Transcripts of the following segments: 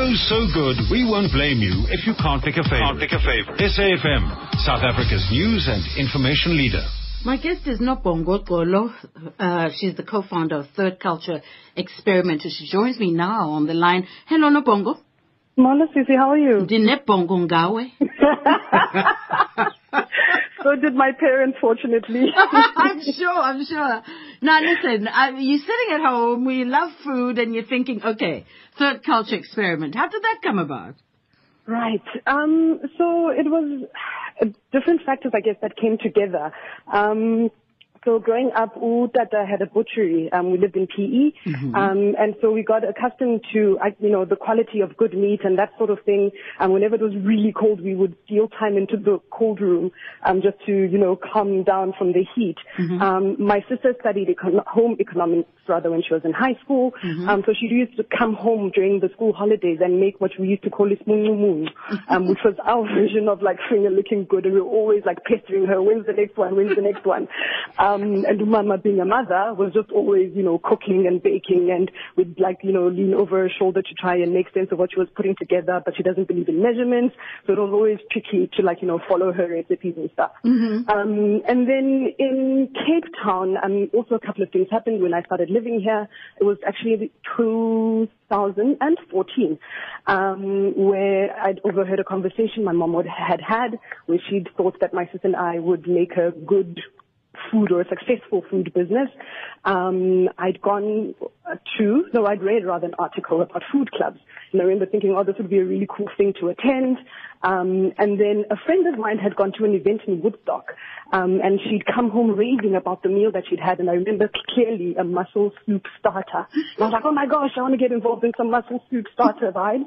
So good, we won't blame you if you can't pick a favorite. Can't pick a favorite. SAFM, South Africa's news and information leader. My guest is Nobongo Xolo. Uh, she's the co-founder of Third Culture Experiment. She joins me now on the line. Hello, Nobongo. Mona Sisi, how are you? Dinebongo ngawe. so did my parents, fortunately. I'm sure, I'm sure. Now listen, I, you're sitting at home, we love food, and you're thinking, okay, Third Culture Experiment. How did that come about? Right. Um, so it was uh, different factors, I guess, that came together. Um, so growing up, Utata had a butchery. Um, we lived in PE, mm-hmm. um, and so we got accustomed to, uh, you know, the quality of good meat and that sort of thing. And whenever it was really cold, we would steal time into the cold room um, just to, you know, calm down from the heat. Mm-hmm. Um, my sister studied econ- home economics rather when she was in high school. Mm-hmm. Um, so she used to come home during the school holidays and make what we used to call ismungumungu, um, which was our version of like finger looking good. And we were always like pestering her, when's the next one? When's the next one? Um, and Mama being a mother was just always, you know, cooking and baking and would like, you know, lean over her shoulder to try and make sense of what she was putting together, but she doesn't believe in measurements. So it was always tricky to like, you know, follow her recipes and stuff. Mm-hmm. Um, and then in Cape Town, um, also a couple of things happened when I started living here. It was actually 2014, um, where I'd overheard a conversation my mom had had where she'd thought that my sister and I would make a good food or a successful food business. Um, I'd gone to, no, I'd read rather an article about food clubs. And I remember thinking, oh, this would be a really cool thing to attend. Um, and then a friend of mine had gone to an event in Woodstock, um, and she'd come home raving about the meal that she'd had. And I remember clearly a mussel soup starter. And I was like, oh my gosh, I want to get involved in some mussel soup starter vibes.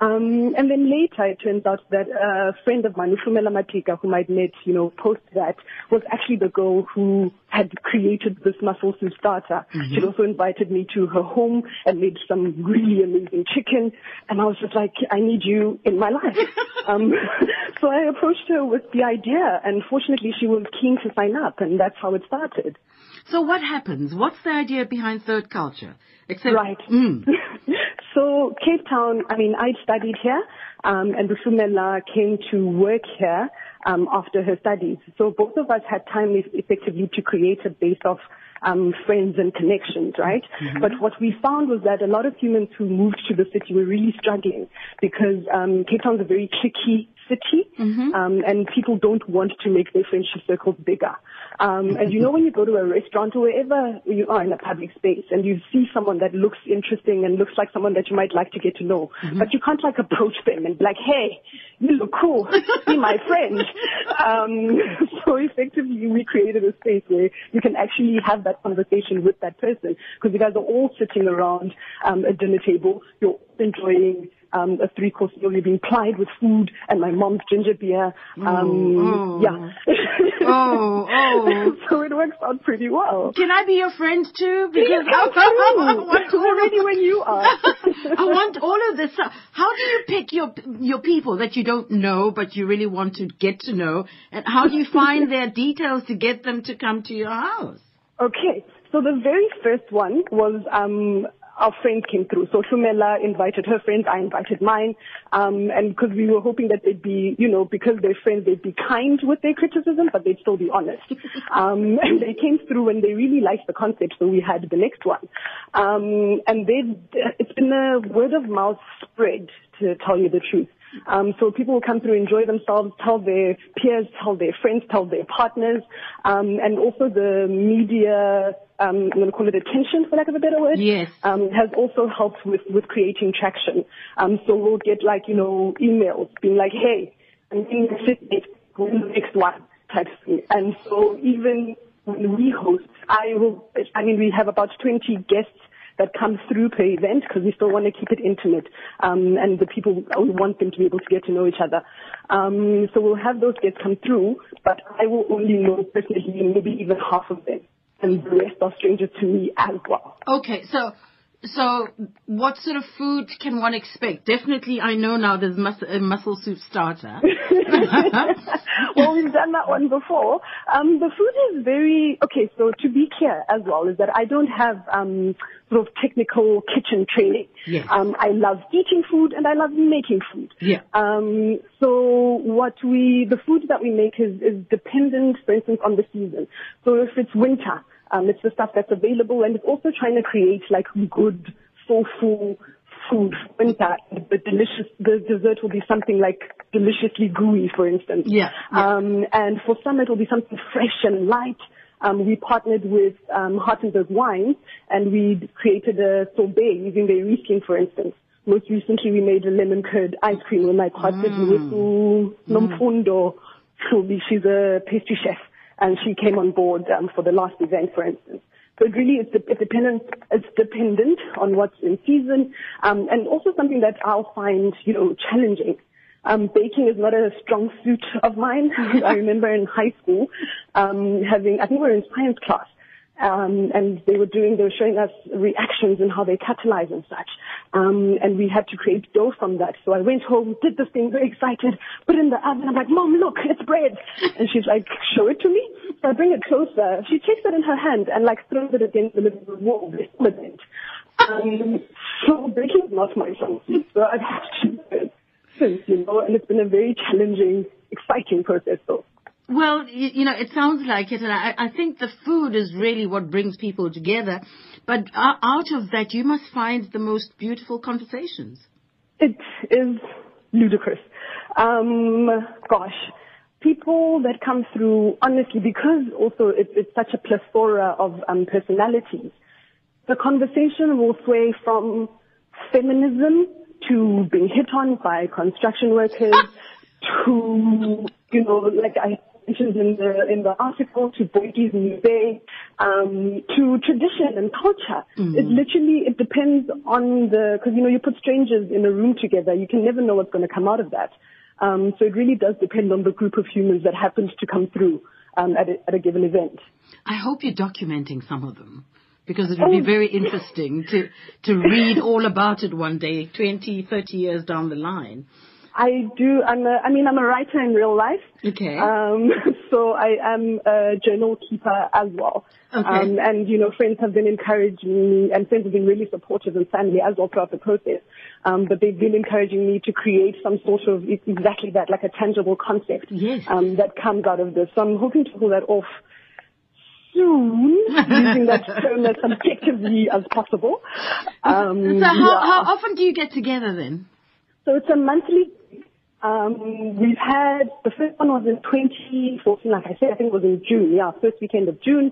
Um, and then later it turns out that a friend of mine, Ufumela Matika, whom I'd met, you know, post that, was actually the girl who had created this mussel soup starter. Mm-hmm. She'd also invited me to her home and made some really amazing chicken. And I was just like, I need you in my life. Um, so I approached her with the idea, and fortunately, she was keen to sign up, and that's how it started. So what happens? What's the idea behind Third Culture? Except, right. Mm. so Cape Town, I mean, I studied here, um, and Busumela came to work here um, after her studies. So both of us had time effectively to create a base of um, friends and connections, right? Mm-hmm. But what we found was that a lot of humans who moved to the city were really struggling because um, Cape Town's a very cliquey city, mm-hmm. um, and people don't want to make their friendship circles bigger. Um, and you know when you go to a restaurant or wherever you are in a public space and you see someone that looks interesting and looks like someone that you might like to get to know, mm-hmm. but you can't like approach them and be like, hey, you look cool, be my friend. Um, so effectively we created a space where you can actually have that conversation with that person because you guys are all sitting around um, a dinner table, you're enjoying um, a three course meal. You're being plied with food and my mom's ginger beer. Um, oh, yeah. oh, oh. so it works out pretty well. Can I be your friend too? Because I, I, want already when you are. I want all of this. How do you pick your your people that you don't know but you really want to get to know? And how do you find their details to get them to come to your house? Okay. So the very first one was um, our friends came through. So Shumela invited her friends, I invited mine, um, and because we were hoping that they'd be, you know, because they're friends, they'd be kind with their criticism, but they'd still be honest. um, and they came through and they really liked the concept, so we had the next one. Um, and they, it's been a word of mouth spread, to tell you the truth. Um, so people will come through, enjoy themselves, tell their peers, tell their friends, tell their partners, um, and also the media. Um, I'm going to call it attention, for lack of a better word. Yes. Um, has also helped with with creating traction. Um, so we'll get like you know emails being like, hey, I'm in the city, the next one type thing. And so even when we host, I will. I mean, we have about 20 guests that come through per event because we still want to keep it intimate um, and the people we want them to be able to get to know each other. Um, so we'll have those guests come through, but I will only know personally maybe even half of them, and the rest are strangers to me as well. Okay, so So, what sort of food can one expect? Definitely, I know now there's mus- a mussel soup starter. well, we've done that one before. Um, the food is very okay. So to be clear as well is that I don't have um, sort of technical kitchen training. Yes. Um, I love eating food and I love making food. Yeah. Um, so what we the food that we make is, is dependent, for instance, on the season. So if it's winter, um, it's the stuff that's available, and it's also trying to create like good soulful food winter. The delicious, the dessert will be something like deliciously gooey, for instance. Yeah, yeah. Um, and for some, it will be something fresh and light. Um, we partnered with um, Hartenberg Wines, and we created a sorbet using their Riesling, for instance. Most recently, we made a lemon curd ice cream when my partnered with mm. Nomfundo. She's a pastry chef, and she came on board um, for the last event, for instance. So it really is de- dependent. It's dependent on what's in season, um, and also something that I'll find, you know, challenging. Um, baking is not a strong suit of mine. I remember in high school um, having, I think we were in science class, um, and they were doing, they were showing us reactions and how they catalyze and such. Um, and we had to create dough from that. So I went home, did this thing, very excited, put it in the oven. I'm like, Mom, look, it's bread. And she's like, show it to me. I bring it closer. She takes it in her hand and like throws it against the living room wall. Um, so baking is not my strong suit. So I've had to do it since, you know, and it's been a very challenging, exciting process though. Well, you, you know, it sounds like it, and I, I think the food is really what brings people together. But out of that, you must find the most beautiful conversations. It is ludicrous. Um, gosh, people that come through, honestly, because also it, it's such a plethora of um, personalities, the conversation will sway from feminism to being hit on by construction workers to, you know, like I mentioned in the in the article to Boyki's Muse, um, to tradition and culture. Mm-hmm. It literally it depends on the because you know you put strangers in a room together, you can never know what's going to come out of that. Um, so it really does depend on the group of humans that happens to come through um, at, a, at a given event. I hope you're documenting some of them because it would be very interesting to to read all about it one day, 20, 30 years down the line. I do. I'm a, I mean, I'm a writer in real life. Okay. Um, so I am a journal keeper as well. Okay. Um, and you know, friends have been encouraging me, and friends have been really supportive, and family as well throughout the process. Um, but they've been encouraging me to create some sort of exactly that, like a tangible concept. Yes. Um, that comes out of this. So I'm hoping to pull that off soon, using that term as subjectively as possible. Um, so how, yeah. how often do you get together then? So it's a monthly. Um, we've had the first one was in 2014, like I said, I think it was in June. Yeah, first weekend of June,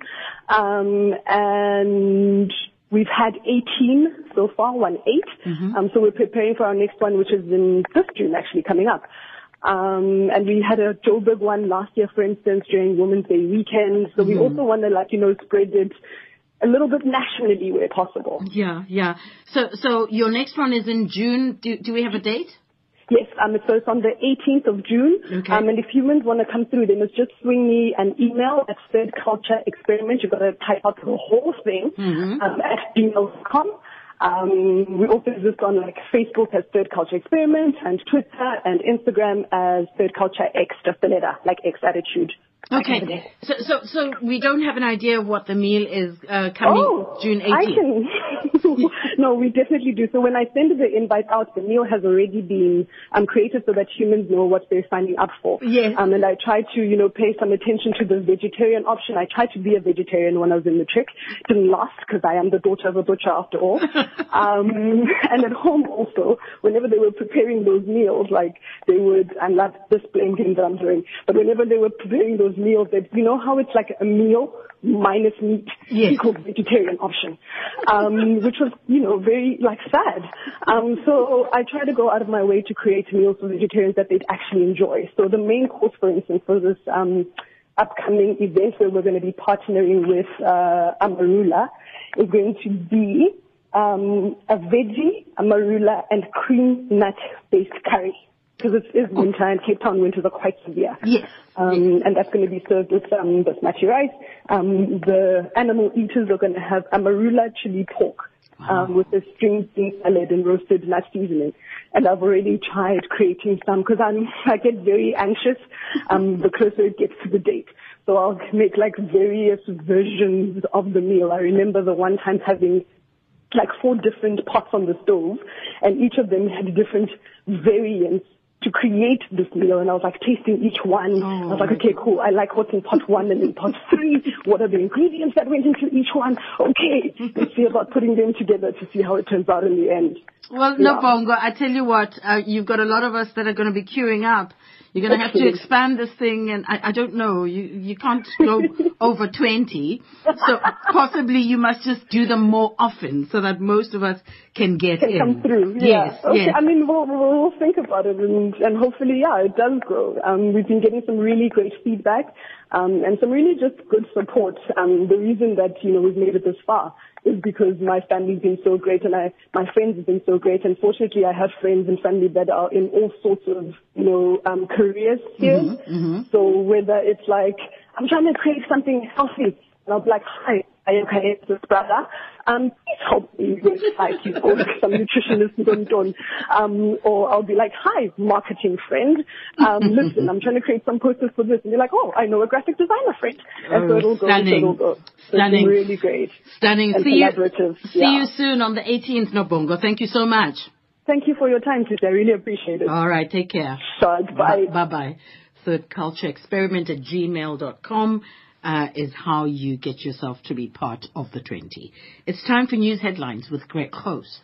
um, and we've had 18 so far, one 8 Um, so we're preparing for our next one, which is in this June, actually coming up. Um, and we had a Joburg one last year, for instance, during Women's Day weekend. So we also want to, like, you know, spread it a little bit nationally where possible. Yeah, yeah. So so your next one is in June. Do do we have a date? Yes, um, so it's on the 18th of June. Okay. Um, and if humans want to come through, they must just swing me an email at Third Culture Experiment. You've got to type out the whole thing um, at gmail.com. Um, we also exist on like Facebook as Third Culture Experiment and Twitter and Instagram as Third Culture X, just the letter, like X attitude. Okay. So so so we don't have an idea what the meal is uh, coming Oh, June I 18th. can. no, we definitely do. So when I send the invite out, the meal has already been um, created so that humans know what they're signing up for. Yes. Um, and I try to, you know, pay some attention to the vegetarian option. I tried to be a vegetarian when I was in the trick. Didn't last because I am the daughter of a butcher after all. um, and at home also, whenever they were preparing those meals, like they would, I'm not displaying things that I'm doing, but whenever they were preparing those meals, that you know how it's like a meal minus meat Yes. equals vegetarian option, um, which was, you know, very like sad. Um, so I try to go out of my way to create meals for vegetarians that they'd actually enjoy. So the main course, for instance, for this um, upcoming event where we're going to be partnering with uh, Amarula is going to be um, a veggie, amarula, and cream nut based curry. Because it is winter and Cape Town winters are quite severe. Yes. Um, and that's going to be served with um, basmati rice. Um, the animal eaters are going to have amarula chili pork um, with a string bean salad and roasted nut seasoning. And I've already tried creating some because I'm I get very anxious um, the closer it gets to the date. So I'll make like various versions of the meal. I remember the one time having like four different pots on the stove and each of them had different variants to create this meal and I was like tasting each one. I was like, okay, cool. I like what's in pot one and in pot three. What are the ingredients that went into each one? Okay. Let's see about putting them together to see how it turns out in the end. Well, Yeah. Nobongo, I tell you what, uh, you've got a lot of us that are going to be queuing up. You're going to have to expand this thing, and I, I don't know, you, you can't go over 20. So possibly you must just do them more often so that most of us can get Can in. come through. Yes, yeah. Okay. yes. I mean, we'll, we'll, we'll think about it and, and hopefully, yeah, it does grow. Um, we've been getting some really great feedback, um, and some really just good support. Um, the reason that, you know, we've made it this far is because my family's been so great and I, my friends have been so great. And fortunately, I have friends and family that are in all sorts of, you know, um, careers here. Mm-hmm, So whether it's like, I'm trying to create something healthy, and I'll be like, hi, I am Kaye's brother. Um, please help me with like, you know, some nutritionist Ndon. Um, or I'll be like, hi, marketing friend. Um, listen, I'm trying to create some posters for this. And you're like, oh, I know a graphic designer friend. And so Oh, it'll go, stunning. so it'll go. So it's Stunning. really great. Stunning. And see you, see yeah. you soon on the 18th, Nobongo. Thank you so much. Thank you for your time, sister. I really appreciate it. All right, take care. Bye. Bye bye. Third culture experiment at gmail.com uh, is how you get yourself to be part of the 20. It's time for news headlines with Greg Host.